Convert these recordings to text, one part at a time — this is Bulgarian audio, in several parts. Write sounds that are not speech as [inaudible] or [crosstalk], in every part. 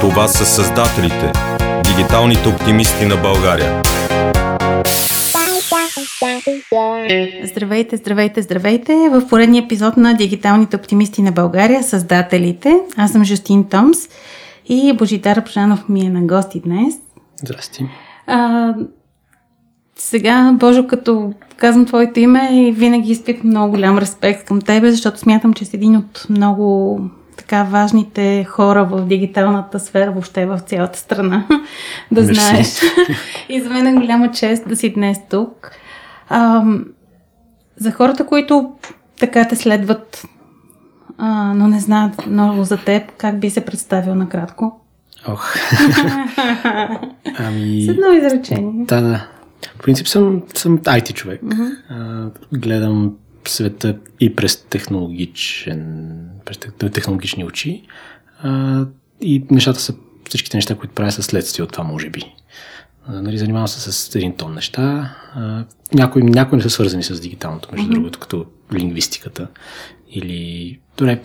Това са създателите, дигиталните оптимисти на България. Здравейте, здравейте, здравейте! В поредния епизод на Дигиталните оптимисти на България, създателите. Аз съм Жустин Томс и Божидар Пожанов ми е на гости днес. Здрасти. А, сега, Божо, като казвам твоето име, винаги изпитвам много голям респект към тебе, защото смятам, че си един от много така важните хора в дигиталната сфера, въобще в цялата страна, [laughs] да Мерси. знаеш. [laughs] И за мен е голяма чест да си днес тук. А, за хората, които така те следват, а, но не знаят много за теб, как би се представил накратко? Ох. [laughs] ами... С едно изречение. Да, да. В принцип съм, съм IT човек. А, гледам света и през технологичен, през тех- технологични очи. А, и нещата са, всичките неща, които правя са следствие от това, може би. А, нали, занимавам се с един тон неща. А, някои, някои не са свързани с дигиталното, между другото, като лингвистиката. Или, добре,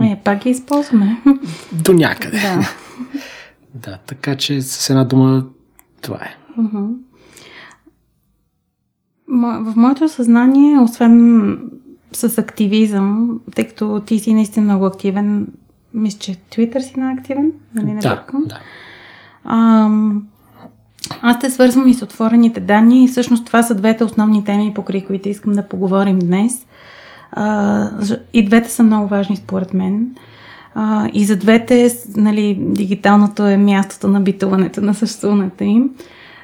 Е, пак ги използваме. до някъде. да. [laughs] Да, така че с една дума това е. Мгм. В моето съзнание, освен с активизъм, тъй като ти си наистина много активен, мисля, че Twitter си на активен, нали не да, да. Ам, аз те свързвам и с отворените данни и всъщност това са двете основни теми, покрай които искам да поговорим днес. А, и двете са много важни според мен. А, и за двете, нали, дигиталното е мястото на битуването, на съществуването им.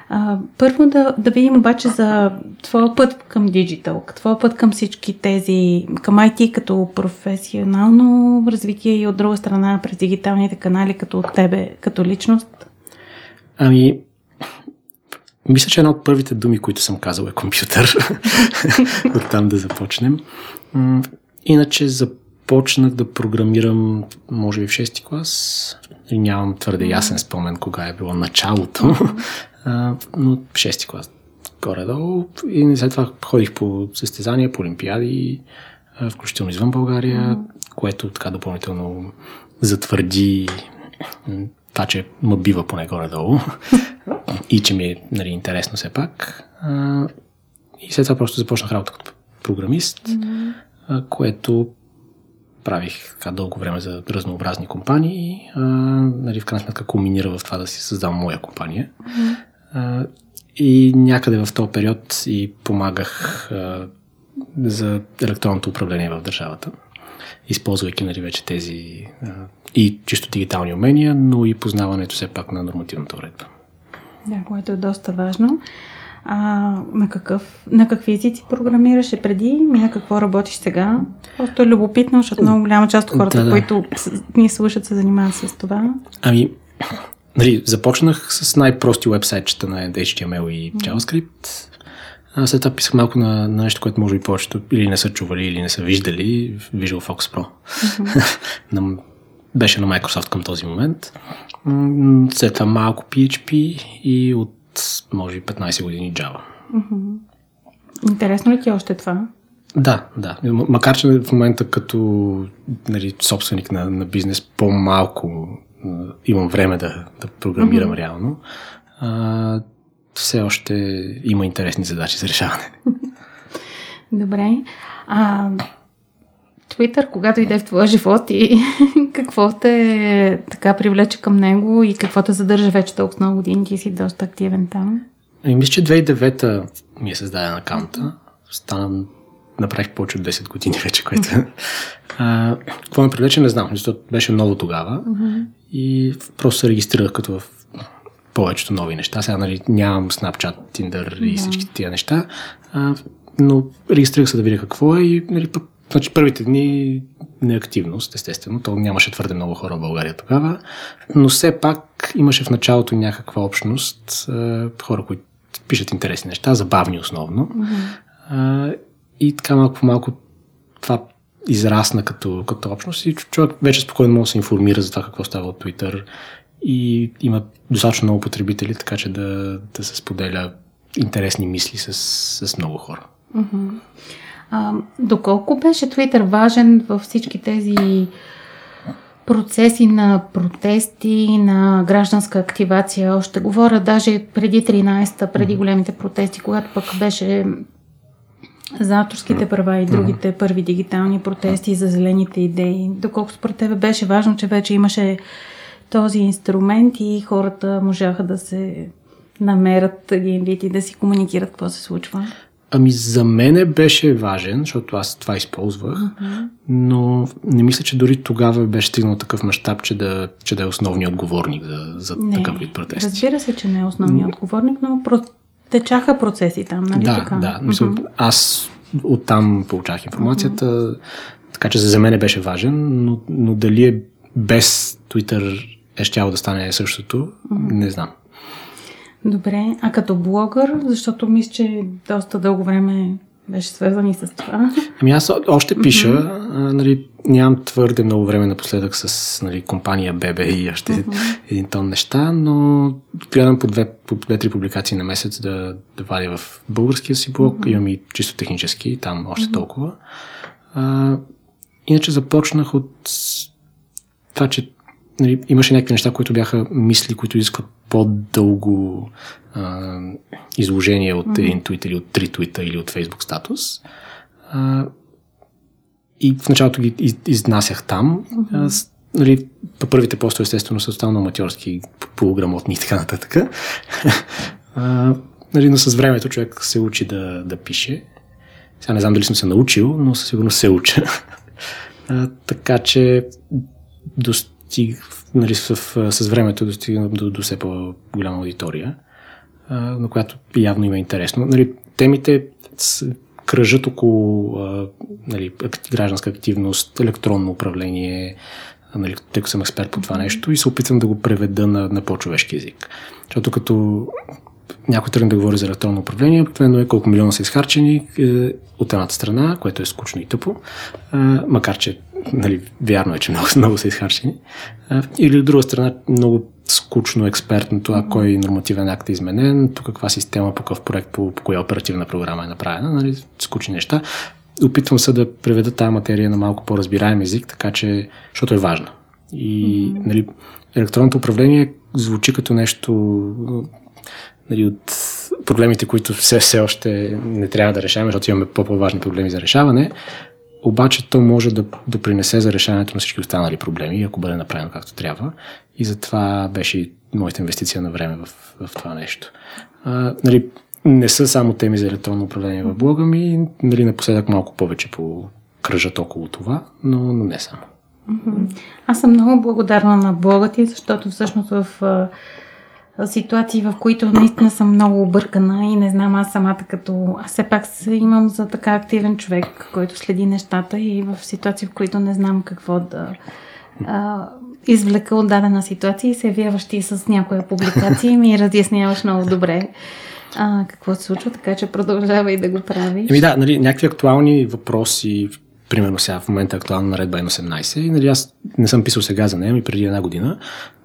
А, първо да, да видим обаче за твоя път към диджитал, твоя път към всички тези, към IT като професионално развитие и от друга страна през дигиталните канали като от тебе, като личност. Ами, мисля, че една от първите думи, които съм казал е компютър. [laughs] Оттам да започнем. Иначе започнах да програмирам, може би в 6-ти клас. И нямам твърде ясен спомен кога е било началото. А, но в 6-ти клас горе-долу. И след това ходих по състезания, по олимпиади, а, включително извън България, което така допълнително затвърди това, че ме бива поне горе-долу [laughs] и че ми е нали, интересно все пак. А, и след това просто започнах работа като програмист, а, което правих така дълго време за разнообразни компании. А, нали, в крайна сметка кулминира в това да си създам моя компания. А, и някъде в този период и помагах а, за електронното управление в държавата, използвайки нали, вече тези а, и чисто дигитални умения, но и познаването все пак на нормативната уредба. Да, което е доста важно. А, на, какъв, на какви езици програмираше преди и на какво работиш сега? Просто е любопитно, защото много голяма част от хората, Да, да. които ни слушат, се занимават с това. Ами, нали, започнах с най-прости вебсайтчета на HTML и JavaScript. А след това писах малко на, на нещо, което може би повечето или не са чували, или не са виждали, Visual Fox Pro. [laughs] на, беше на Microsoft към този момент. След това малко PHP и от, може би, 15 години Java. Интересно ли ти е още това? Да, да. Макар, че в момента като нали, собственик на, на бизнес по-малко имам време да, да програмирам mm-hmm. реално, а, все още има интересни задачи за решаване. [laughs] Добре. А, Twitter, когато иде в твоя живот и [laughs] какво те така привлече към него и какво те задържа вече толкова много години, ти си доста активен там. Ами, мисля, че 2009-та ми е създаден акаунта. Стана, направих повече от 10 години вече, което... а, какво ме привлече, не знам, защото беше ново тогава. И просто се регистрирах като в повечето нови неща. Сега нали, нямам Snapchat, Tinder и всички тия неща, а, но регистрирах се да видя какво е и нали, пък, значи, първите дни неактивност, естествено. То нямаше твърде много хора в България тогава, но все пак имаше в началото някаква общност, хора, които пишат интересни неща, забавни основно. А, и така малко по малко това израсна като, като общност и човек вече спокойно може да се информира за това какво става от Twitter и има достатъчно много потребители, така че да, да се споделя интересни мисли с, с много хора. А, доколко беше Twitter важен във всички тези процеси на протести, на гражданска активация. Още говоря даже преди 13-та, преди големите протести, когато пък беше за авторските права и другите първи дигитални протести за зелените идеи. Доколко според тебе беше важно, че вече имаше този инструмент и хората можаха да се намерят един и да си комуникират какво се случва? Ами за мене беше важен, защото аз това използвах, uh-huh. но не мисля, че дори тогава беше стигнал такъв мащаб, че да, че да е основният отговорник за, за не, такъв вид протести. Разбира се, че не е основният отговорник, но про... течаха процеси там, нали да, така? Да, мисля, uh-huh. аз оттам получах информацията, uh-huh. така че за мен беше важен, но, но дали е без Twitter е щяло да стане същото, uh-huh. не знам. Добре, а като блогър, защото мисля, че доста дълго време беше свързан и с това. Ами аз още пиша, mm-hmm. а, нали, нямам твърде много време напоследък с нали, компания ББ и още mm-hmm. един тон неща, но гледам по две, по две-три публикации на месец да, да вадя в българския си блог, mm-hmm. имам и чисто технически, там още mm-hmm. толкова. А, иначе започнах от това, че нали, имаше някакви неща, които бяха мисли, които искат по-дълго а, изложение от mm-hmm. един твит или от три твита или от фейсбук статус. А, и в началото ги из, изнасях там. Mm-hmm. Нали, първите постове естествено са тотално аматьорски, полуграмотни и така нататък. [laughs] а, нали, но с времето човек се учи да, да пише. Сега не знам дали съм се научил, но със сигурност се уча. [laughs] а, така че доста стиг, нали, с, с времето достигна до, до все по-голяма аудитория, а, на която явно има интересно. Нали, темите с, кръжат около а, нали, гражданска активност, електронно управление, нали, тъй като съм експерт по това нещо и се опитвам да го преведа на, на по-човешки език. Защото като някой тръгне да говори за електронно управление, обикновено е колко милиона са изхарчени е, от едната страна, което е скучно и тъпо, е, макар че нали, вярно е, че много, [laughs] много са изхарчени. Или от друга страна, много скучно експертно това, кой нормативен акт е изменен, тук каква система, по какъв проект, по, по коя оперативна програма е направена, нали, скучни неща. Опитвам се да преведа тази материя на малко по-разбираем език, така че, защото е важно. И mm-hmm. нали, електронното управление звучи като нещо нали, от проблемите, които все, все още не трябва да решаваме, защото имаме по-важни проблеми за решаване, обаче то може да допринесе за решаването на всички останали проблеми, ако бъде направено както трябва. И затова беше моята инвестиция на време в, в това нещо. А, нали, не са само теми за електронно управление в блога ми, нали, напоследък малко повече по кръжат около това, но, но не само. Аз съм много благодарна на блога ти, защото всъщност в ситуации, в които наистина съм много объркана и не знам аз самата като... Аз все пак се имам за така активен човек, който следи нещата и в ситуации, в които не знам какво да а, извлека от дадена ситуация и се явяваш ти с някоя публикация и ми разясняваш много добре а, какво се случва, така че продължавай да го правиш. Еми да, нали, някакви актуални въпроси, примерно сега в момента е актуална наредба М18 и нали, аз не съм писал сега за нея, ми преди една година,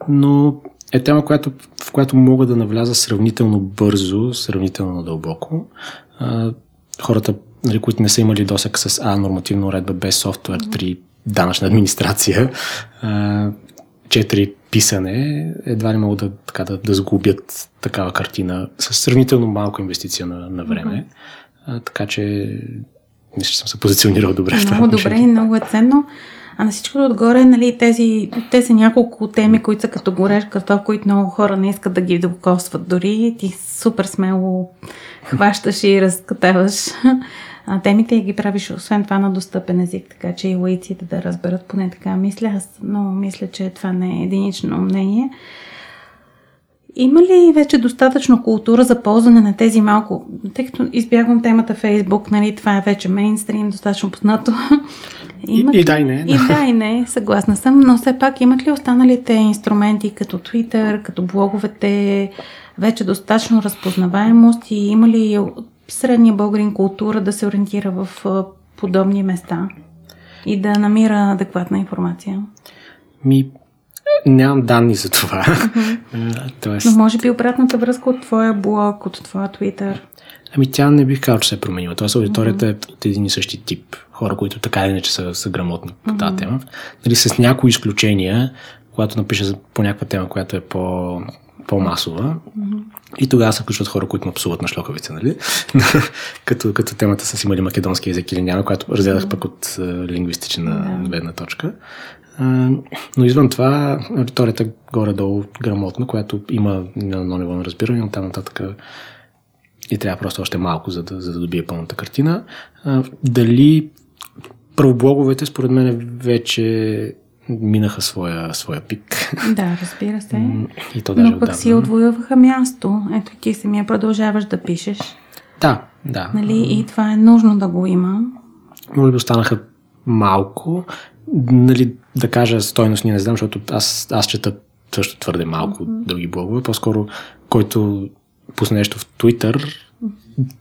но е тема, която, в която мога да навляза сравнително бързо, сравнително дълбоко. А, хората, нали, които не са имали досек с А, нормативна уредба, без софтуер, 3, данъчна администрация, а, 4, писане, едва ли могат да, така, да, да сгубят такава картина с сравнително малка инвестиция на, на време. А, така че мисля, че съм се позиционирал добре много в това. Добре и много е ценно. А на всичко отгоре, нали, тези, тези няколко теми, които са като гореш картоф, които много хора не искат да ги докосват дори, ти супер смело хващаш и разкатаваш а, темите и ги правиш освен това на достъпен език, така че и лаиците да разберат, поне така мисля. Аз но мисля, че това не е единично мнение. Има ли вече достатъчно култура за ползване на тези малко, тъй като избягвам темата Фейсбук, нали, това е вече мейнстрим, достатъчно познато. Имат... И, и да и не. И да и не, съгласна съм, но все пак имат ли останалите инструменти като Twitter, като блоговете, вече достатъчно разпознаваемост и има ли средния българин култура да се ориентира в подобни места и да намира адекватна информация? Ми, Нямам данни за това. Mm-hmm. [laughs] Тоест... Но може би обратната връзка от твоя блог, от твоя твитър. Ами тя не бих казал, че се е променила. Тоест аудиторията mm-hmm. е от един и същи тип. Хора, които така или иначе са, са грамотни по тази mm-hmm. тема. Нали, с някои изключения, когато напиша по някаква тема, която е по, по-масова. Mm-hmm. И тогава се включват хора, които ме псуват на шлоковица, нали? [laughs] като, като темата с има ли македонски език или няма, която разгледах mm-hmm. пък от лингвистична mm-hmm. гледна точка. Но извън това, аудиторията горе-долу грамотна, която има на едно ниво на разбиране, но там нататък и трябва просто още малко, за да, за да добие пълната картина. Дали правоблоговете, според мен, вече минаха своя, своя пик. Да, разбира се. И то даже Но пък си отвоюваха място. Ето ти самия продължаваш да пишеш. Да, да. Нали? И това е нужно да го има. Може би останаха малко. Нали, да кажа стойностни, не знам, защото аз, аз чета също твърде малко mm-hmm. дълги блогове. По-скоро, който пусне нещо в Twitter,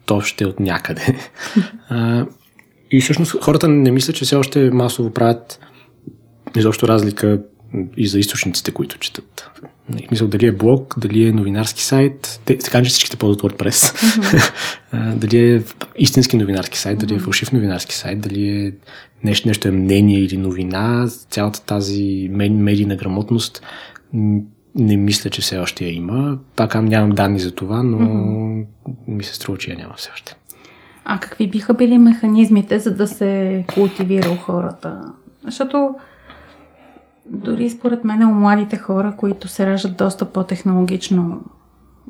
то ще е от някъде. [laughs] а, и всъщност хората не мислят, че все още масово правят изобщо разлика и за източниците, които четат. Мисля, дали е блог, дали е новинарски сайт. Те, така че всичките ползват WordPress. [laughs] Mm-hmm. дали е истински новинарски сайт, дали е фалшив новинарски сайт, дали е нещо, нещо е мнение или новина. Цялата тази медийна грамотност не мисля, че все още я има. Пак нямам данни за това, но mm-hmm. ми се струва, че я няма все още. А какви биха били механизмите, за да се култивира у хората? Защото дори според мен у младите хора, които се раждат доста по-технологично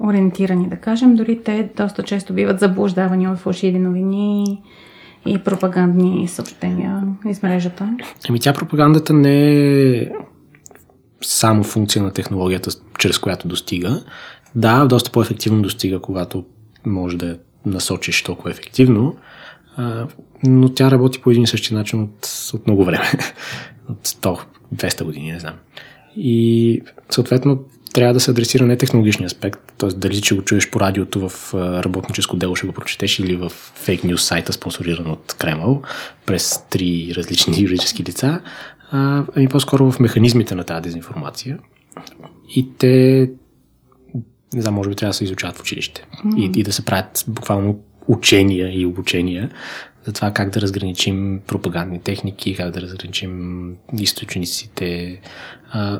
ориентирани, да кажем, дори те доста често биват заблуждавани от фалшиви новини и пропагандни съобщения из мрежата. Ами тя пропагандата не е само функция на технологията, чрез която достига. Да, доста по-ефективно достига, когато може да насочиш толкова ефективно, но тя работи по един и същи начин от, от много време. [laughs] От 100, 200 години, не знам. И съответно трябва да се адресира не технологичния аспект, т.е. дали че го чуеш по радиото в работническо дело ще го прочетеш или в фейк нюс сайта, спонсориран от Кремъл, през три различни юридически лица, а, ами по-скоро в механизмите на тази дезинформация. И те, не знам, може би трябва да се изучават в училище mm-hmm. и, и да се правят буквално учения и обучения за това как да разграничим пропагандни техники, как да разграничим източниците. А,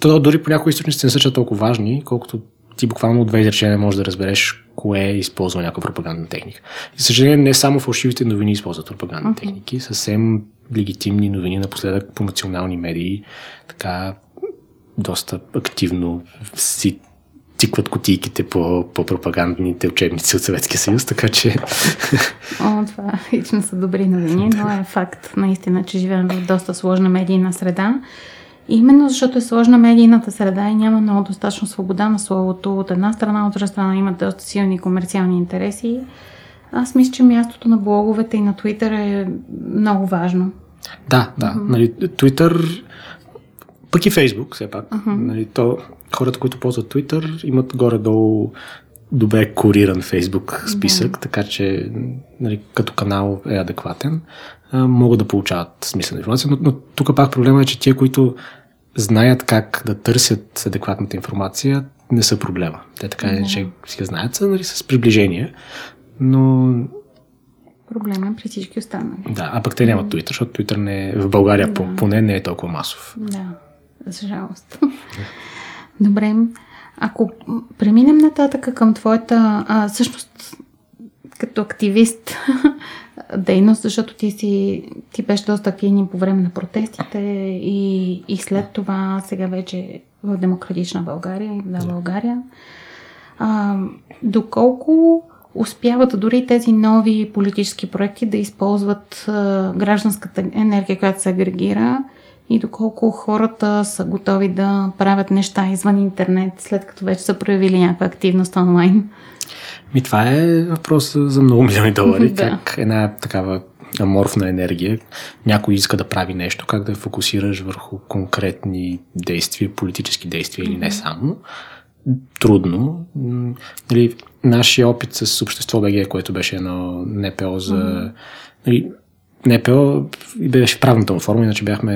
то дори по някои източници не са толкова важни, колкото ти буквално от две изречения можеш да разбереш кое е използва някаква пропагандна техника. И съжаление, не само фалшивите новини използват пропагандни okay. техники, съвсем легитимни новини напоследък по национални медии, така доста активно си тикват котийките по, по пропагандните учебници от Съветския съюз, така че... О, това лично са добри новини, но е факт наистина, че живеем в доста сложна медийна среда. Именно защото е сложна медийната среда и няма много достатъчно свобода на словото от една страна, от друга страна имат доста силни комерциални интереси. Аз мисля, че мястото на блоговете и на Твитър е много важно. Да, да. Нали, Twitter, пък и Фейсбук, все пак. Uh-huh. Нали, то хората, които ползват Twitter, имат горе-долу добре кориран Facebook списък, да. така че нали, като канал е адекватен, а, могат да получават смислена информация, но, но тук пак проблема е, че тия, които знаят как да търсят адекватната информация, не са проблема. Те така да. че си знаят са нали, с приближение, но Проблема е при всички останали. Да, а пък те нямат Twitter, защото Twitter не е, в България да. поне не е толкова масов. Да, за жалост. [laughs] Добре. Ако преминем нататък към твоята, а, всъщност, като активист, [laughs] дейност, защото ти си, ти беше доста активни по време на протестите и, и след това сега вече в Демократична България, да, България. А, доколко успяват дори тези нови политически проекти да използват а, гражданската енергия, която се агрегира и доколко хората са готови да правят неща извън интернет, след като вече са проявили някаква активност онлайн. Ми това е въпрос за много милиони долари. [laughs] да. Как една такава аморфна енергия, някой иска да прави нещо, как да фокусираш върху конкретни действия, политически действия или не само. Трудно. Нали, нашия опит с Общество БГ, което беше едно НПО за... Нали, НПО беше правната му форма, иначе бяхме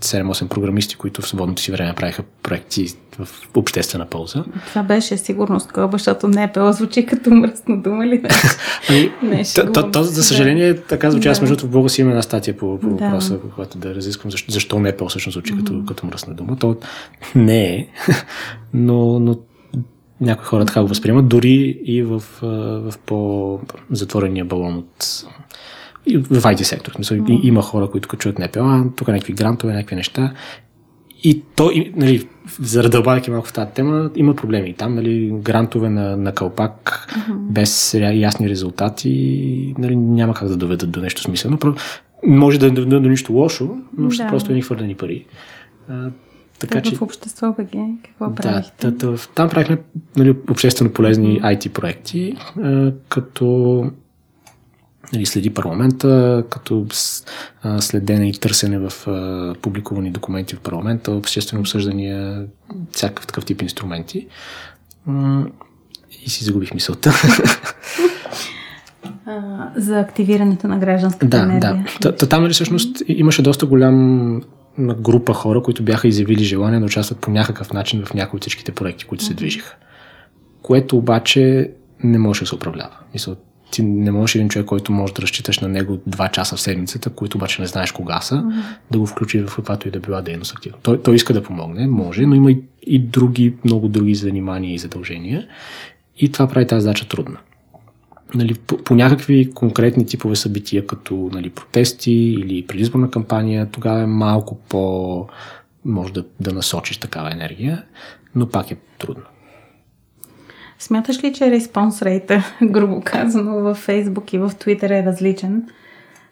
7-8 програмисти, които в свободното си време правиха проекти в обществена полза. Това беше сигурно скоба, защото НПО звучи като мръсно дума ли? [laughs] ами, Не, то, то, то, за съжаление, така звучи. Да. Аз между в Бога си има една статия по, по да. въпроса, която да разисквам защо, защо НПО всъщност звучи mm-hmm. като, като мръсна дума. То [laughs] не е, [laughs] но, но някои хора така го възприемат, дори и в, в по-затворения балон от и в IT сектор. Мисъл, mm-hmm. Има хора, които като чуят НПО, тук е някакви грантове, някакви неща. И то, и, нали, зарадълбавайки малко в тази тема, има проблеми. И там, нали, грантове на, на кълпак, mm-hmm. без ясни резултати, нали, няма как да доведат до нещо смислено. Може да доведат до, до нищо лошо, но ще да. просто едни хвърлени пари. А, така, Та, че... В общество БГ, какво правихте? Да, да, там правихме нали, обществено полезни IT проекти, а, като нали, следи парламента, като следене и търсене в публикувани документи в парламента, обществени обсъждания, всякакъв такъв тип инструменти. И си загубих мисълта. за активирането на гражданската да, енергия. Да, да. Там нали, всъщност имаше доста голям група хора, които бяха изявили желание да участват по някакъв начин в някои от всичките проекти, които се движиха. Което обаче не може да се управлява. Мисля, ти не можеш един човек, който може да разчиташ на него два часа в седмицата, които обаче не знаеш кога са, mm-hmm. да го включи в каквато и да била дейност активно. Той, той иска да помогне, може, но има и, и други, много други занимания и задължения. И това прави тази задача трудна. Нали, по, по някакви конкретни типове събития, като нали, протести или предизборна кампания, тогава е малко по... може да, да насочиш такава енергия, но пак е трудно. Смяташ ли, че респонс рейта, [laughs] грубо казано, в Фейсбук и в Твитър е различен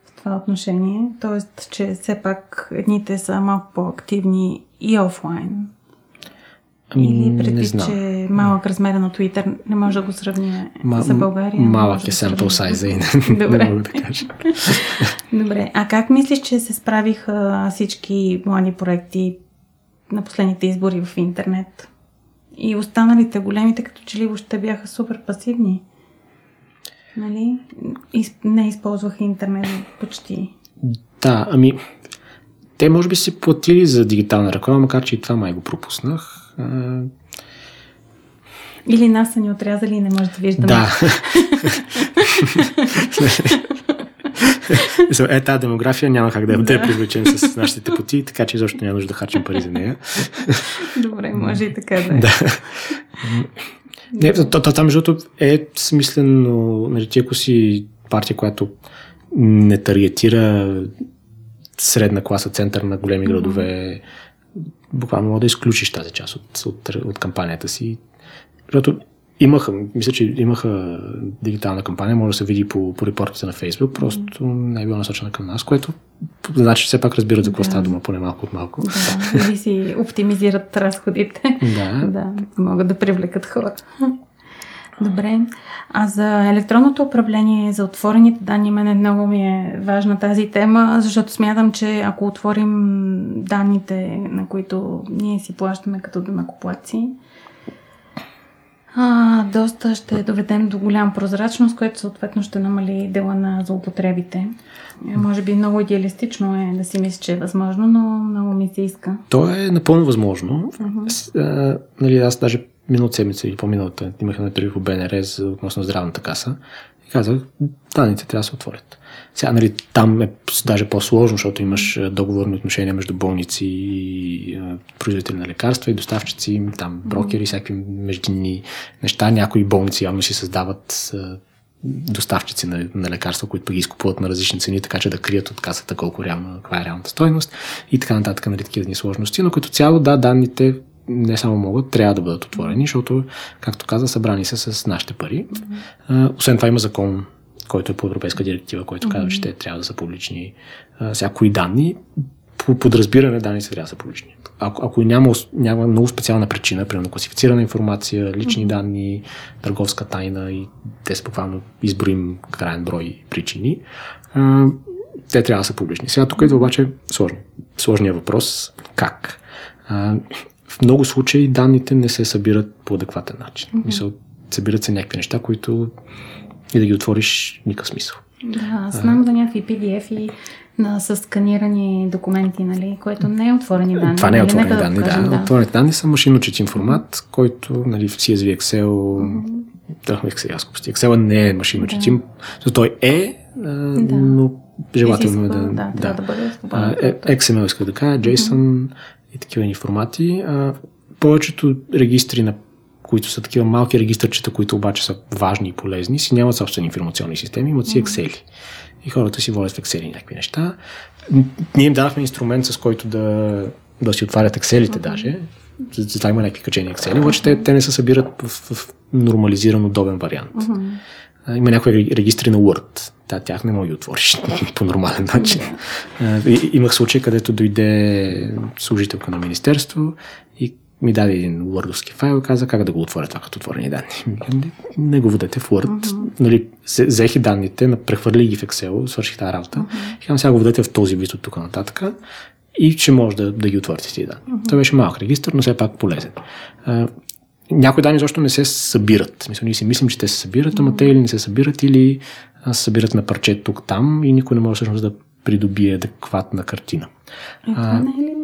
в това отношение? Тоест, че все пак едните са малко по-активни и офлайн? Ами, Или предвид, че малък размер на Твитър не може да го сравним Ма, за България? Малък е sample size и [laughs] не, [laughs] не мога да кажа. Добре, а как мислиш, че се справиха всички млади проекти на последните избори в интернет? И останалите големите, като че ли въобще бяха супер пасивни. Нали? Не използваха интернет почти. Да, ами те може би си платили за дигитална реклама, макар че и това май го пропуснах. Или нас са ни отрязали и не може да виждаме. Да. [laughs] [laughs] е, тази демография няма как да, да. я привлечем с нашите тепоти, така че изобщо няма нужда да харчим пари за нея. [laughs] Добре, може и така да е. [laughs] Да. Не, то, то, там, защото е смислено, нали, ти ако си партия, която не таргетира средна класа, център на големи градове, буквално може да изключиш тази част от, от, от кампанията си. Защото Имаха, мисля, че имаха дигитална кампания, може да се види по, по репортите на Фейсбук, просто не е било насочена към нас, което значи все пак разбират за какво да. става дума, поне малко от малко. Да, или си оптимизират разходите. Да. да. Могат да привлекат хора. Добре. А за електронното управление, за отворените данни, мене много ми е важна тази тема, защото смятам, че ако отворим данните, на които ние си плащаме като данакоплаци, а, доста ще доведем до голям прозрачност, което съответно ще намали дела на злоупотребите. Е, може би много идеалистично е да си мисля, че е възможно, но много ми се иска. То е напълно възможно. Uh-huh. С, а, нали, аз даже миналата седмица или по-миналата имах на по БНР за относно здравната каса казах, данните трябва да се отворят. Сега, нали, там е даже по-сложно, защото имаш договорни отношения между болници и производители на лекарства и доставчици, там брокери, всякакви междинни неща. Някои болници явно си създават доставчици на, на лекарства, които ги изкупуват на различни цени, така че да крият от касата колко реално, каква е реалната стойност и така нататък, нали, такива сложности. Но като цяло, да, данните не само могат, трябва да бъдат отворени, защото, както каза, събрани са с нашите пари. Mm-hmm. Освен това има закон който е по европейска директива, който mm-hmm. казва, че те трябва да са публични. Всякои данни, по подразбиране данни трябва да са публични. Ако, ако няма, няма много специална причина, примерно класифицирана информация, лични mm-hmm. данни, търговска тайна и те са буквално изброим крайен брой причини, те трябва да са публични. Сега тук идва обаче сложно. Сложният въпрос как. В много случаи данните не се събират по адекватен начин. Mm-hmm. Мисъл, събират се някакви неща, които и да ги отвориш никакъв смисъл. Да, знам за някакви PDF и на, с сканирани документи, нали, което не е отворени данни. Това не е нали, отворени нека данни, да. кажем, да. Отворените данни са машинно четим формат, който нали, в CSV Excel да, Excel, аз. Excel не е машинно Да. четим. Да. Той е, а, но желателно е да... да, трябва да бъде е, XML иска да кажа, JSON и такива ни формати. А, повечето регистри, на които са такива малки регистърчета, които обаче са важни и полезни, си нямат собствени информационни системи, имат си Excel. И хората си водят в Excel някакви неща. Ние им дадахме инструмент, с който да, да си отварят Excel-ите даже. За за това има някакви качени Excel, обаче те, те не се събират в, в нормализиран, удобен вариант. Има някои ре- регистри на Word. Та, тях не може да отвориш [laughs] по нормален начин. И- Имах случай, където дойде служителка на министерство и ми даде един Wordовски файл и каза как да го отворя това като отворени данни. Не, не го водете в Word. Нали, се- взех данните, прехвърли ги в Excel, свърших тази работа. И казвам, сега го водете в този вид от тук нататък и ще може да, да ги отворите тези данни. Той беше малък регистр, но все пак полезен. А, някои данни защо не се събират. Смисъл, ние си мислим, че те се събират, ама те или не се събират, или а, се събират на парче тук-там и никой не може всъщност да придобие адекватна картина. Е, това не е ли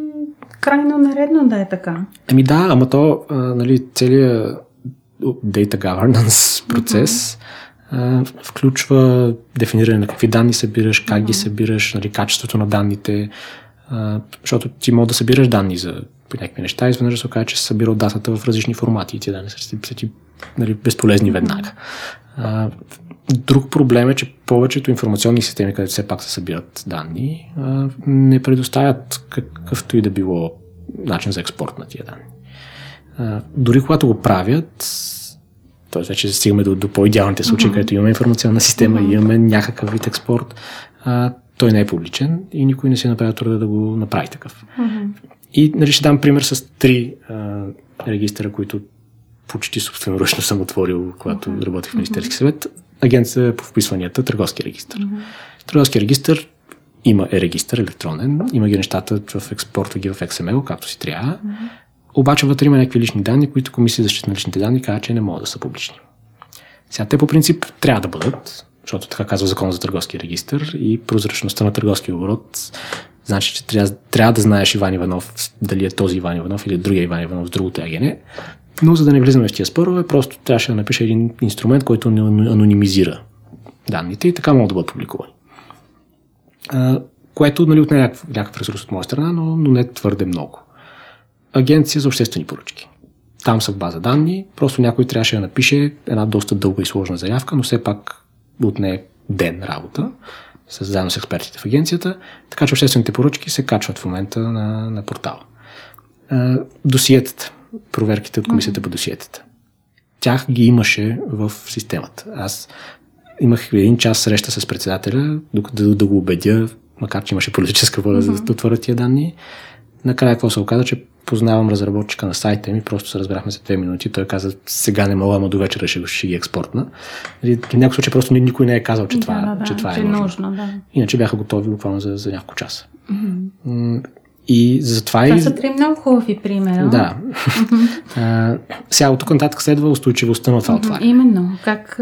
крайно наредно да е така? Ами да, ама то, а, нали, целият data governance процес а, включва дефиниране на какви данни събираш, как ги събираш, нали, качеството на данните, а, защото ти може да събираш данни за по някакви неща изведнъж да се окаже, че се събира от датата в различни формати и данни са, ти- са ти нали, безполезни веднага. А, друг проблем е, че повечето информационни системи, където все пак се събират данни, а, не предоставят какъвто и да било начин за експорт на тия данни. А, дори когато го правят, т.е. вече стигаме до, до по-идеалните случаи, където имаме информационна система и имаме някакъв вид експорт, а, той не е публичен и никой не си направи труда да го направи такъв. И нали, ще дам пример с три а, регистъра, които почти собственоръчно съм отворил, когато работих в Министерски съвет. Агенция по вписванията, търговски регистр. Търговски регистр има е регистър електронен, има ги нещата в експортва ги в XML, както си трябва. Обаче вътре има някакви лични данни, които Комисия за защита на личните данни казва, че не могат да са публични. Сега те по принцип трябва да бъдат, защото така казва Закон за търговски регистр и прозрачността на търговски оборот значи, че трябва, трябва да знаеш Иван Иванов дали е този Иван Иванов или другия Иван Иванов с другото АГН. Но за да не влизаме в тия спорове, просто трябваше да напиша един инструмент, който не анонимизира данните и така могат да бъдат публикувани. Което нали, отне някакъв, някакъв ресурс от моя страна, но, но не твърде много. Агенция за обществени поръчки. Там са в база данни, просто някой трябваше да напише една доста дълга и сложна заявка, но все пак отне ден работа, заедно с експертите в агенцията, така че обществените поръчки се качват в момента на, на портала. Досиетата, проверките от комисията по досиетата. Тях ги имаше в системата. Аз имах един час среща с председателя, докато да, да го убедя, макар че имаше политическа воля за да отворят тия данни. Накрая какво се оказа, че познавам разработчика на сайта ми, просто се разбрахме за две минути. Той каза, сега не мога, ама до вечера ще, ще ги експортна. Нали, В някакъв случай просто ни- никой не е казал, че това, да, да, че това че е е нужно. нужно. Да. Иначе бяха готови буквално за, за няколко часа. М, И затова Това и... са три много хубави примера. Да. [laughs] А, сега от тук нататък следва устойчивостта на това отваряне. Именно. Как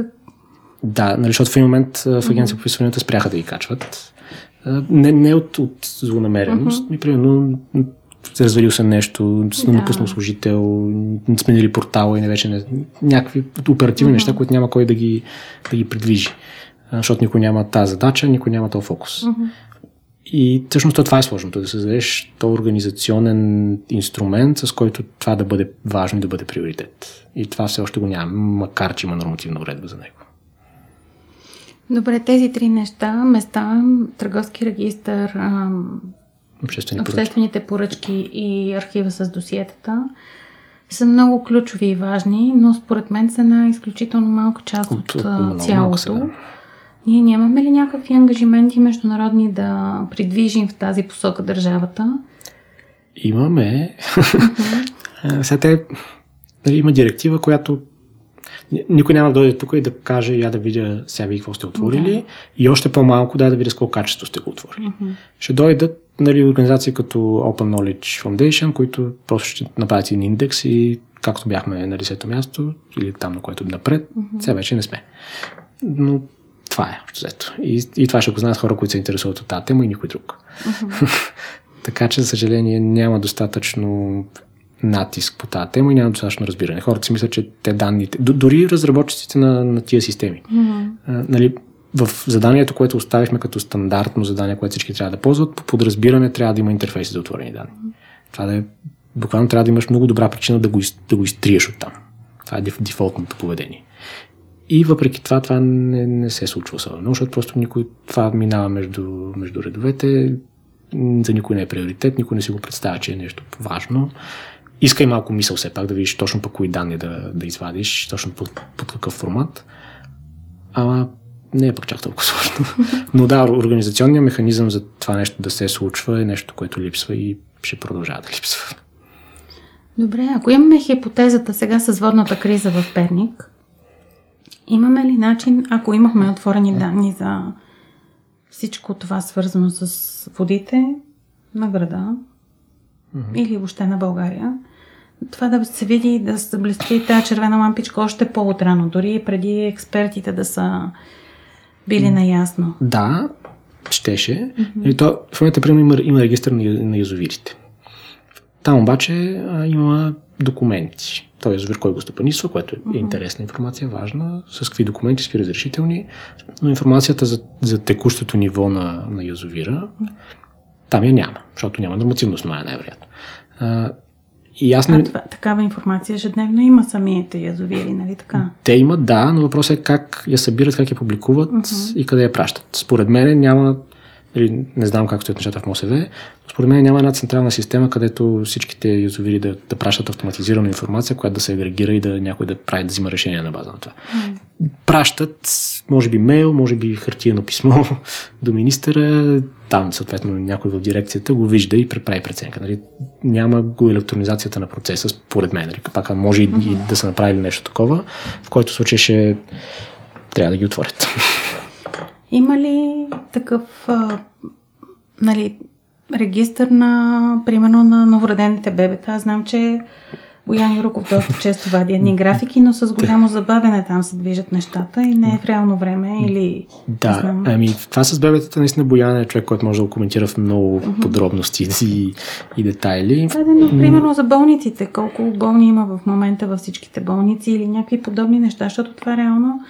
Да, нали, защото в един момент в агенция по вписванията спряха да ги качват. Не, не от, от злонамереност, mm-hmm. примерно м, се развалил се нещо, да. Да. напуснал служител, сменили портала и не вече не, някакви оперативни mm-hmm. неща, които няма кой да ги, да ги придвижи. Защото никой няма тази задача, никой няма този фокус. Mm-hmm. И всъщност то това е сложното, да създадеш то организационен инструмент, с който това да бъде важно и да бъде приоритет. И това все още го няма, макар че има нормативна уредба за него. Добре, тези три неща, места, търговски регистр, Обществени поръчки. обществените поръчки и архива с досиетата са много ключови и важни, но според мен са една изключително малка част от, От- много цялото. да. Ние нямаме ли някакви ангажименти международни да придвижим в тази посока държавата? Имаме. [laughs] Сега те, нали, има директива, която ни- никой няма да дойде тук и да каже, я да видя сега ви какво сте отворили и още по-малко да, да видя с колко качество сте го отворили. Ще дойдат нали, организации като Open Knowledge Foundation, които просто ще направят един индекс и както бяхме на 10-то място или там, на което напред, сега вече не сме. Но Това е, общо взето. И, и това ще го знаят хора, които се интересуват от тази тема и никой друг. [laughs] така че, за съжаление, няма достатъчно натиск по тази тема и няма достатъчно разбиране. Хората си мислят, че те данните, дори разработчиците на, на тия системи, а, нали, в заданието, което оставихме като стандартно задание, което всички трябва да ползват, по подразбиране трябва да има интерфейси за отворени данни. Това да е, буквално трябва да имаш много добра причина да го, из, да го изтриеш от там. Това е деф- дефолтното поведение. И въпреки това, това не, не се случва особено, защото просто никой това минава между, между редовете, за никой не е приоритет, никой не си го представя, че е нещо важно. Иска и малко мисъл все пак да видиш точно по кои данни да, да извадиш, точно под, под какъв формат. Ама не е пък чак толкова [laughs] сложно. Но да, организационният механизъм за това нещо да се случва е нещо, което липсва и ще продължава да липсва. Добре, ако имаме хипотезата сега с водната криза в Перник, имаме ли начин, ако имахме отворени данни за всичко това свързано с водите на града mm-hmm. или въобще на България, това да се види, да се блести тази червена лампичка още по-отрано, дори преди експертите да са били наясно. Да, щеше. Mm-hmm. И то, в момента, примерно, има, има регистър на, на язовирите. Там обаче а, има документи. Той язовир, кой го стопанисва, което е mm-hmm. интересна информация, важна, с какви документи, с какви разрешителни, но информацията за, за текущото ниво на, на язовира, там я няма, защото няма нормативно основание, най-вероятно. И аз не... А това, такава информация ежедневно има самите язовири, нали така? Те имат, да, но въпросът е как я събират, как я публикуват uh-huh. и къде я пращат. Според мен няма, или не знам как стоят нещата в МОСВ, според мен няма една централна система, където всичките язовири да, да пращат автоматизирана информация, която да се агрегира и да някой да прави да взима решение на база на това. Uh-huh. Пращат, може би мейл, може би хартиено писмо до министъра, там съответно някой в дирекцията го вижда и преправи преценка. Нали? Няма го електронизацията на процеса, според мен. Нали? Пак може и, и да са направили нещо такова, в който случай ще трябва да ги отворят. Има ли такъв а, нали, регистър на, примерно, на новородените бебета? Аз знам, че Боян Юроков доста често вади едни графики, но с голямо забавене там се движат нещата и не е в реално време или... Да, знам. ами това с бебетата наистина Боян е човек, който може да го коментира в много uh-huh. подробности и, и детайли. Да, но примерно за болниците, колко болни има в момента във всичките болници или някакви подобни неща, защото това реално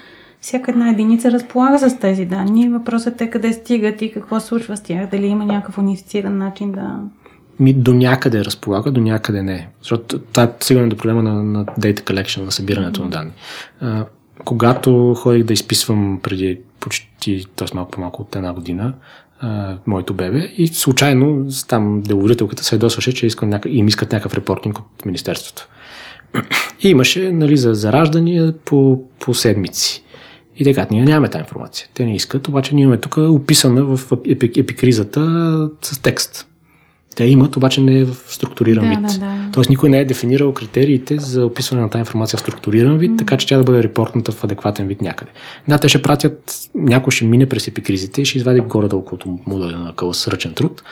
всяка една единица разполага с тези данни. Въпросът е къде стигат и какво случва с тях, дали има някакъв унифициран начин да... Ми до някъде разполага, до някъде не. Защото това е сигурно до проблема на, на data collection, на събирането mm-hmm. на данни. А, когато ходих да изписвам преди почти, т.е. малко по-малко от една година, а, моето бебе и случайно там деловодителката се досваше, че искам няка... им искат някакъв репортинг от Министерството. [clears throat] И имаше нали, за зараждания по, по седмици. И така, ние нямаме тази информация. Те не искат, обаче ние имаме тук описана в епикризата с текст. Те имат, обаче не е в структуриран Да, вид. да, да. Тоест никой не е дефинирал критериите за описване на тази информация в структуриран вид, така че тя да бъде репортната в адекватен вид някъде. Да, те ще пратят, някой ще мине през епикризите и ще извади горе-долу около модуля на къл с ръчен труд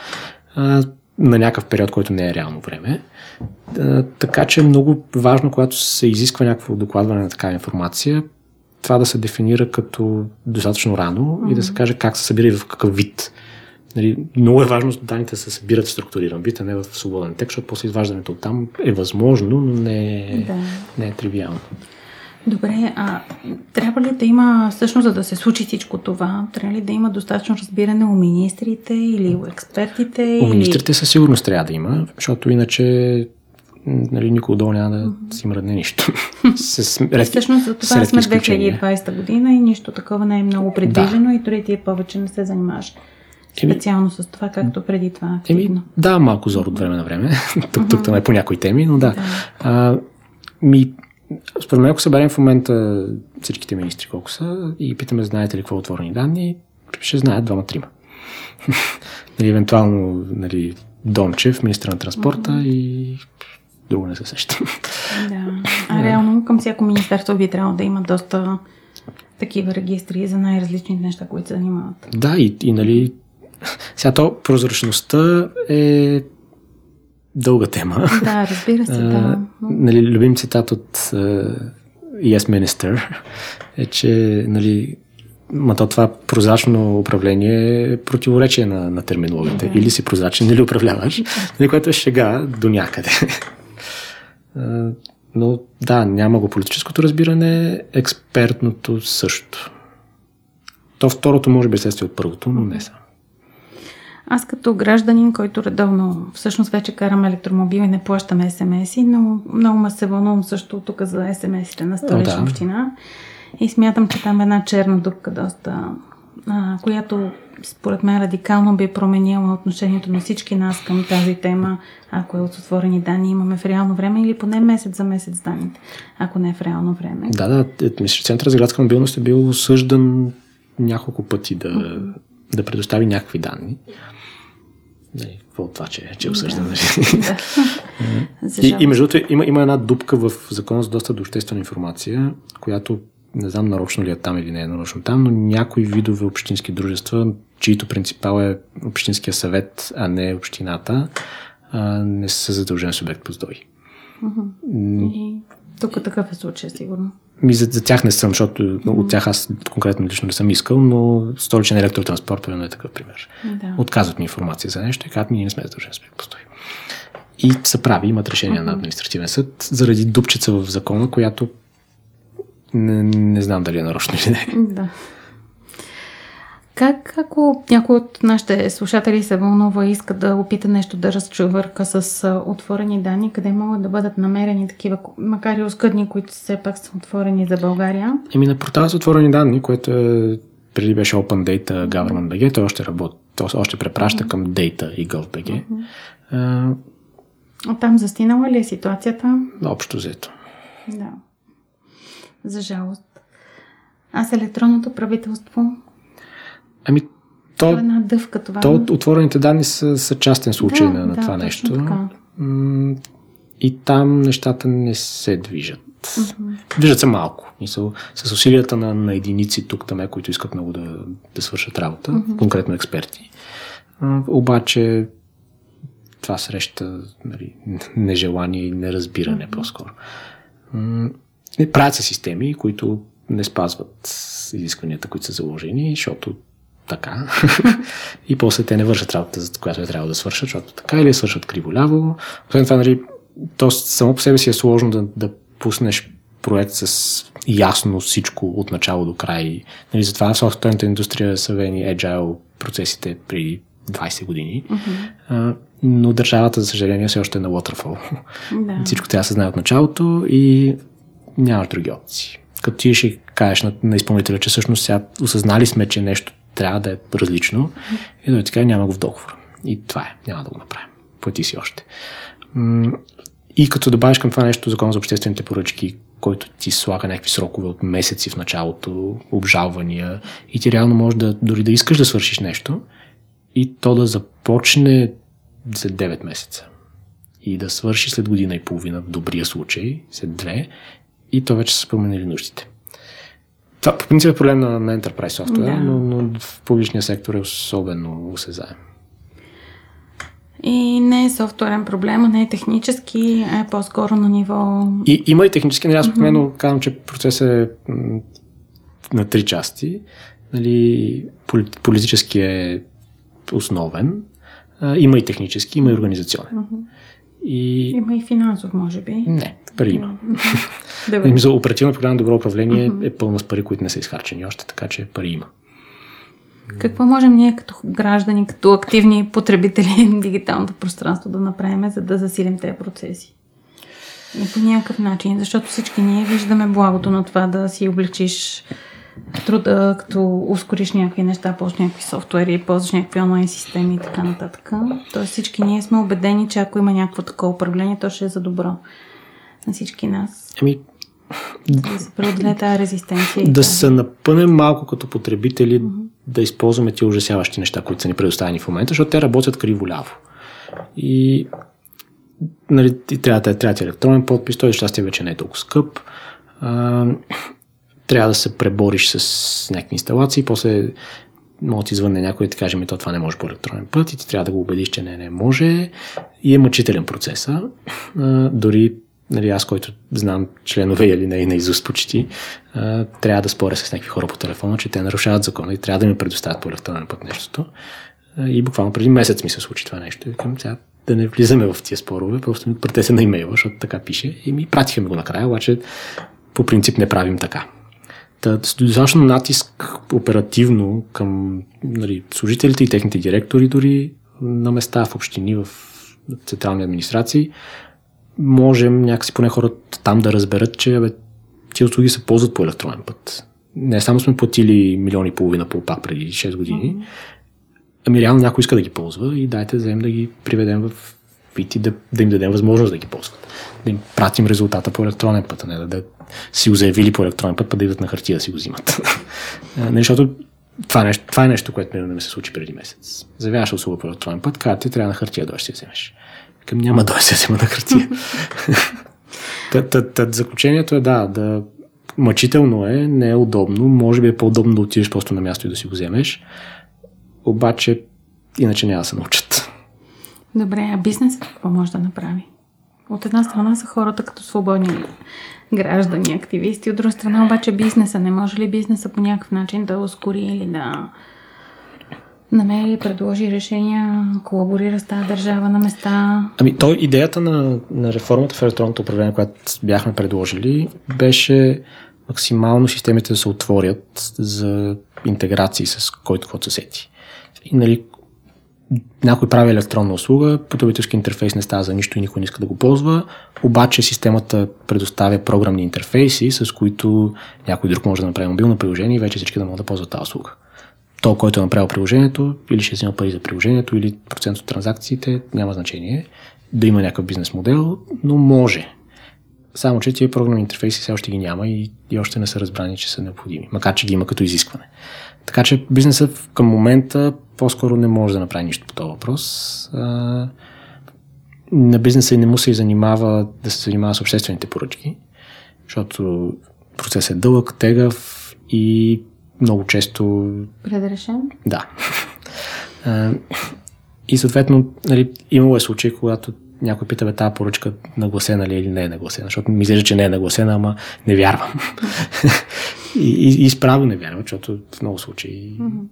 а, на някакъв период, който не е реално време. А, така че е много важно, когато се изисква някакво докладване на такава информация, това да се дефинира като достатъчно рано mm-hmm. и да се каже как се събира и в какъв вид. Нали, много е важно данните да се събират в структуриран вид, а не в свободен текст, защото после изваждането от там е възможно, но не е, Да. не е тривиално. Добре, а трябва ли да има, всъщност за да се случи всичко това, трябва ли да има достатъчно разбиране у министрите или у експертите? У или... министрите със сигурност трябва да има, защото иначе нали, никой отдолу няма да си мръдне нищо. [laughs] с, Всъщност за това сме изключения. 2020 година и нищо такова не е много предвижено и дори ти повече не се занимаваш специално с това, както преди това. Еми, да, малко зор от време на време. [laughs] тук, тук там е по някои теми, но да. А, ми, според мен, ако съберем в момента всичките министри колко са и питаме, знаете ли какво е отворени данни, ще знаят двама-трима. [laughs] нали, евентуално нали, Дончев, министър на транспорта и друго не се сещам. Да. А реално към всяко министерство би трябвало да има доста такива регистри за най-различни неща, които се занимават. да, и, и нали, сега то прозрачността е дълга тема. Да, разбира се, А, да. нали, любим цитат от uh, Yes Minister е, че нали, ма то това прозрачно управление е противоречие на, на терминологията. Да. Или си прозрачен, или управляваш, нали, което е шега до някъде. А, Но да, няма го политическото разбиране, експертното също. То второто може би е следствие от първото, но не само. Аз като гражданин, който редовно всъщност вече карам електромобил и не плащам СМС-и, но много ме се вълнувам също тук за СМС-ите на столична да. община. И смятам, че там е една черна дупка доста, а, която според мен радикално би променила отношението на всички нас към тази тема, ако е от отворени данни имаме в реално време или поне месец за месец данните, ако не е в реално време. Да, да, е, мисля, че Център за градска мобилност е бил осъждан няколко пъти да, да предостави някакви данни. Нали, какво от това, че, че е осъждан? нали? [laughs] За И, и между другото има, има една дупка в закона за достъп до обществена информация, която не знам нарочно ли е там или не е нарочно там, но някои видове общински дружества, чието принципал е Общинския съвет, а не общината, а, не са задължен субект по СДОИ. Тук такъв е случай, сигурно. Ми за, за тях не съм, защото от тях аз конкретно лично не съм искал, но столичен електротранспорт примерно е такъв пример. Да. Отказват ми информация за нещо и казват ми, ние не сме задължени субект по СДОИ. И са прави, имат решение на административен съд заради дупчица в закона, която не, не знам дали е нарочно или не. Да. Как, ако някой от нашите слушатели се вълнува и иска да опита нещо да разчувърка с отворени данни, къде могат да бъдат намерени такива, макар и оскъдни, които все пак са отворени за България? Еми на портала за отворени данни, което е, преди беше Open Data Government BG, той още работи, той още препраща към Data и GovBG. А там застинала ли е ситуацията? общо взето. Да. За жалост. А с електронното правителство? Ами, Това е то, една дъвка това. то отворените данни са, са частен случай Да, на, на да, това нещо. така. И там нещата не се движат. Движат се малко. Мисъл, с усилията на, на единици тук там, които искат много да, да свършат работа, конкретно експерти. Обаче това среща нали, нежелание и неразбиране по-скоро. М, и Правят се системи, които не спазват изискванията, които са заложени, защото така. [laughs] и после те не вършат работа, за която е трябвало да свършат, защото така или свършат криволяво. Освен това, нали, то само по себе си е сложно да, да пуснеш проект с ясно всичко от начало до край. Нали, затова в софтуерната индустрия са вени agile процесите при 20 години. А, но държавата, за съжаление, все още е на waterfall. [laughs] Да. Всичко трябва да се знае от началото и нямаш други опции. Като ти ще кажеш на, на изпълнителя, че всъщност сега осъзнали сме, че нещо трябва да е различно, и да така няма го в договор. И това е, няма да го направим. Плати си още. И като добавиш към това нещо закон за обществените поръчки, който ти слага някакви срокове от месеци в началото, обжалвания, и ти реално можеш да дори да искаш да свършиш нещо, и то да започне след 9 месеца и да свърши след година и половина, в добрия случай, след две, и то вече са променили нуждите. Това по принцип е проблем на, на Enterprise Software, Да. но, но в публичния сектор е особено осезаем. И не е софтуерен проблем, не е технически, а е по-скоро на ниво... И има и технически, нали, аз обикновено казвам, че процесът е на три части. Нали, поли- политически е основен, а, има и технически, има и организационен. И Има и финансов, може би. не, пари има. [laughs] Добре. Еми, За оперативна програма Добро управление е пълна с пари, които не са изхарчени още, така че пари има. Какво можем ние като граждани, като активни потребители [laughs] на дигиталното пространство да направим, за да засилим тези процеси? И по някакъв начин, защото всички ние виждаме благото на това да си облегчиш труда, като ускориш някакви неща, ползваш някакви софтуери, ползваш някакви онлайн системи и така нататък. Тоест всички ние сме убедени, че ако има някакво такова управление, то ще е за добро на всички нас. Еми, Да се преодолее тази резистенция. да тази- се напънем малко като потребители да използваме тия ужасяващи неща, които са ни предоставени в момента, защото те работят криво-ляво. И нали, трябва, да трябва ти електронен подпис, той щастие вече не е толкова скъп. А, трябва да се пребориш с някакви инсталации, после може да ти някой и ти каже, ми то това не може по електронен път и ти трябва да го убедиш, че не, не може. И е мъчителен процеса. Дори нали, аз, който знам членове или не, на изуст почти, а, трябва да споря с някакви хора по телефона, че те нарушават закона и трябва да ми предоставят по електронен път нещото. И буквално преди месец ми се случи това нещо. И към сега да не влизаме в тия спорове, просто ми претесе на имейла, защото така пише. И ми пратиха ми го накрая, обаче по принцип не правим така. Та, достатъчно натиск оперативно към нали, служителите и техните директори дори на места в общини, в централни администрации, можем някакси поне хората там да разберат, че бе, тия услуги се ползват по електронен път. Не само сме платили милиони и половина по пак преди 6 години, ами реално някой иска да ги ползва и дайте да вземем да ги приведем в вид и да, да им дадем възможност да ги ползват. Да им пратим резултата по електронен път, а не да, да си го заявили по електронен път, па да идват на хартия да си го взимат. [laughs] не, защото това е, нещо, това е нещо, което ми се случи преди месец. Заявяваш услуга по електронен път, казват ти трябва на хартия да си я вземеш. Към няма да се взема на хартия. [laughs] заключението е да, да мъчително е, не е удобно, може би е по-удобно да отидеш просто на място и да си го вземеш, обаче иначе няма да се научат. Добре, а бизнесът какво може да направи? От една страна са хората като свободни граждани, активисти, от друга страна обаче бизнеса. Не може ли бизнеса по някакъв начин да ускори или да намери, предложи решения, колаборира с тази държава на места? Ами, то идеята на, на реформата в електронното управление, която бяхме предложили, беше максимално системите да се отворят за интеграции с който каквото се сети. И, нали, някой прави електронна услуга, потребителски интерфейс не става за нищо и никой не иска да го ползва, обаче системата предоставя програмни интерфейси, с които някой друг може да направи мобилно приложение и вече всички да могат да ползват тази услуга. То, който е направил приложението, или ще взема пари за приложението, или процент от транзакциите, няма значение. Да има някакъв бизнес модел, но може. Само, че тия програмни интерфейси все още ги няма и, и още не са разбрани, че са необходими, макар че ги има като изискване. Така че бизнесът към момента по-скоро не може да направи нищо по този въпрос. На бизнеса и не му се и занимава да се занимава с обществените поръчки, защото процесът е дълъг, тегъв и много често... Предрешен? Да. И съответно, нали, имало е случаи, когато някой пита, бе, тази поръчка нагласена ли е или не е нагласена, защото ми изглежда, че не е нагласена, ама не вярвам. [laughs] и, и, и справо не вярвам, защото в много случаи mm-hmm.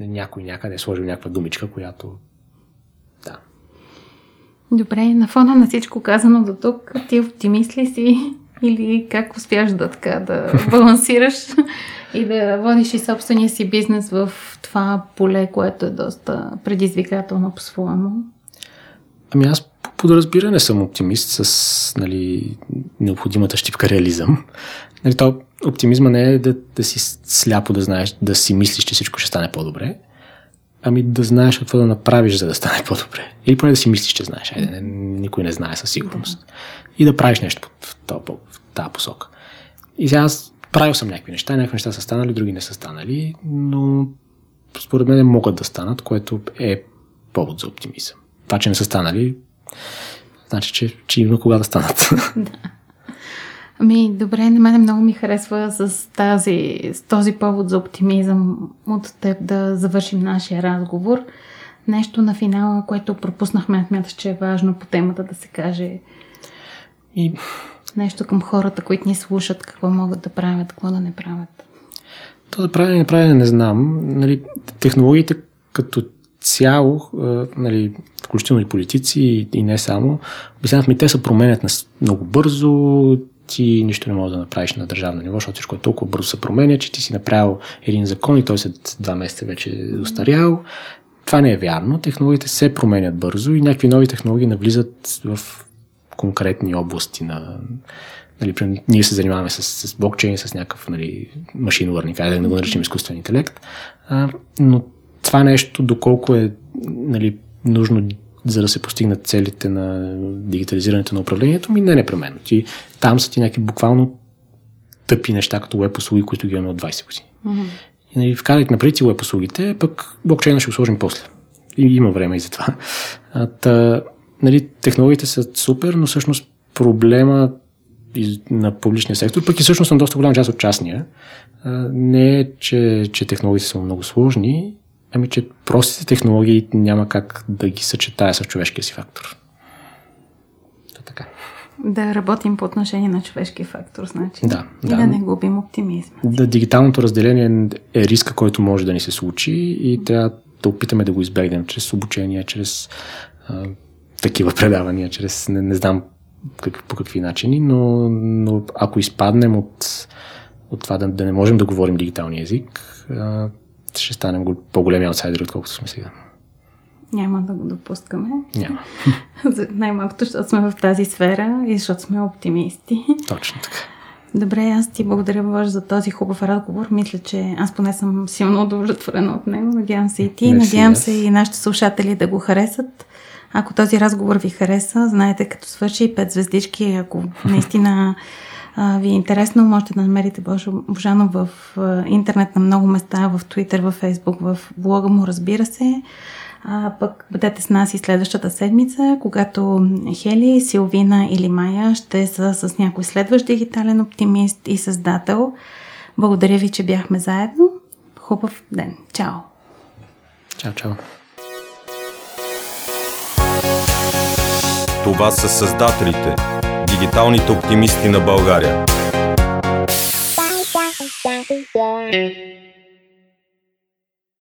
някой някъде е сложил някаква думичка, която да. Добре, на фона на всичко казано до тук, ти оптимист ли си или как успяш да така да балансираш [laughs] и да водиш и собствения си бизнес в това поле, което е доста предизвикателно по-своему? Ами аз по подразбиране съм оптимист с нали, необходимата щипка реализъм. Нали, то оптимизма не е да, да си сляпо да знаеш, да си мислиш, че всичко ще стане по-добре, ами да знаеш какво да направиш, за да стане по-добре. Или поне да си мислиш, че знаеш. Айде, никой не знае със сигурност. И да правиш нещо в, в тази посока. И сега аз правил съм някакви неща, някакви неща са станали, други не са станали, но според мен могат да станат, което е повод за оптимизъм това, че не са станали, значи, че, че има кога да станат. [laughs] Да. Ами, добре, на мен много ми харесва с, тази, с този повод за оптимизъм от теб да завършим нашия разговор. Нещо на финала, което пропуснахме, смяташ, че е важно по темата да се каже. И... Нещо към хората, които ни слушат, какво могат да правят, какво да не правят. То да правя не правя, не знам. Нали, технологиите като цяло, нали, включително и политици и не само, обясняват ми, те се променят много бързо, ти нищо не можеш да направиш на държавно ниво, защото всичко е толкова бързо се променя, че ти си направил един закон и той след два месеца вече е устарял. Това не е вярно. Технологиите се променят бързо и някакви нови технологии навлизат в конкретни области на, нали, ние се занимаваме с, с блокчейн, с някакъв нали, машин learning, да не го наречем изкуствен интелект, а, но това нещо, доколко е нали, нужно за да се постигнат целите на дигитализирането на управлението, ми не непременно. Ти, там са ти някакви буквално тъпи неща, като веб услуги, които ги имаме от 20 години. Mm-hmm. И нали, вкарайте напред си веб услугите, пък блокчейна ще го сложим после. И има време и за това. А, та, нали, технологиите са супер, но всъщност проблема на публичния сектор, пък и всъщност на доста голяма част от частния, не е, че, че технологиите са много сложни, Ами, че простите технологии няма как да ги съчетая с човешкия си фактор. Та така. Да работим по отношение на човешкия фактор, значи. Да, и да. да не губим оптимизма. Да, дигиталното разделение е риска, който може да ни се случи и трябва да опитаме да го избегнем чрез обучение, чрез а, такива предавания, чрез не, не знам как, по какви начини, но, но ако изпаднем от, от това да, да не можем да говорим дигиталния език, а, ще станем го- по-големи аутсайдери, отколкото сме сега. Няма да го допускаме. Няма. [laughs] Най-малкото, защото сме в тази сфера и защото сме оптимисти. Точно така. Добре, аз ти благодаря, Боже, за този хубав разговор. Мисля, че аз поне съм силно удовлетворена от него. Надявам се и ти. Мерси, Надявам се и нашите слушатели да го харесат. Ако този разговор ви хареса, знаете, като свърши пет звездички, ако наистина а, ви е интересно, можете да намерите Божо Божанов в а, интернет на много места, в Twitter, в Facebook, в блога му, разбира се. А, пък бъдете с нас и следващата седмица, когато Хели, Силвина или Майя ще са с някой следващ дигитален оптимист и създател. Благодаря ви, че бяхме заедно. Хубав ден. Чао! Чао, чао. Това са създателите, дигиталните оптимисти на България.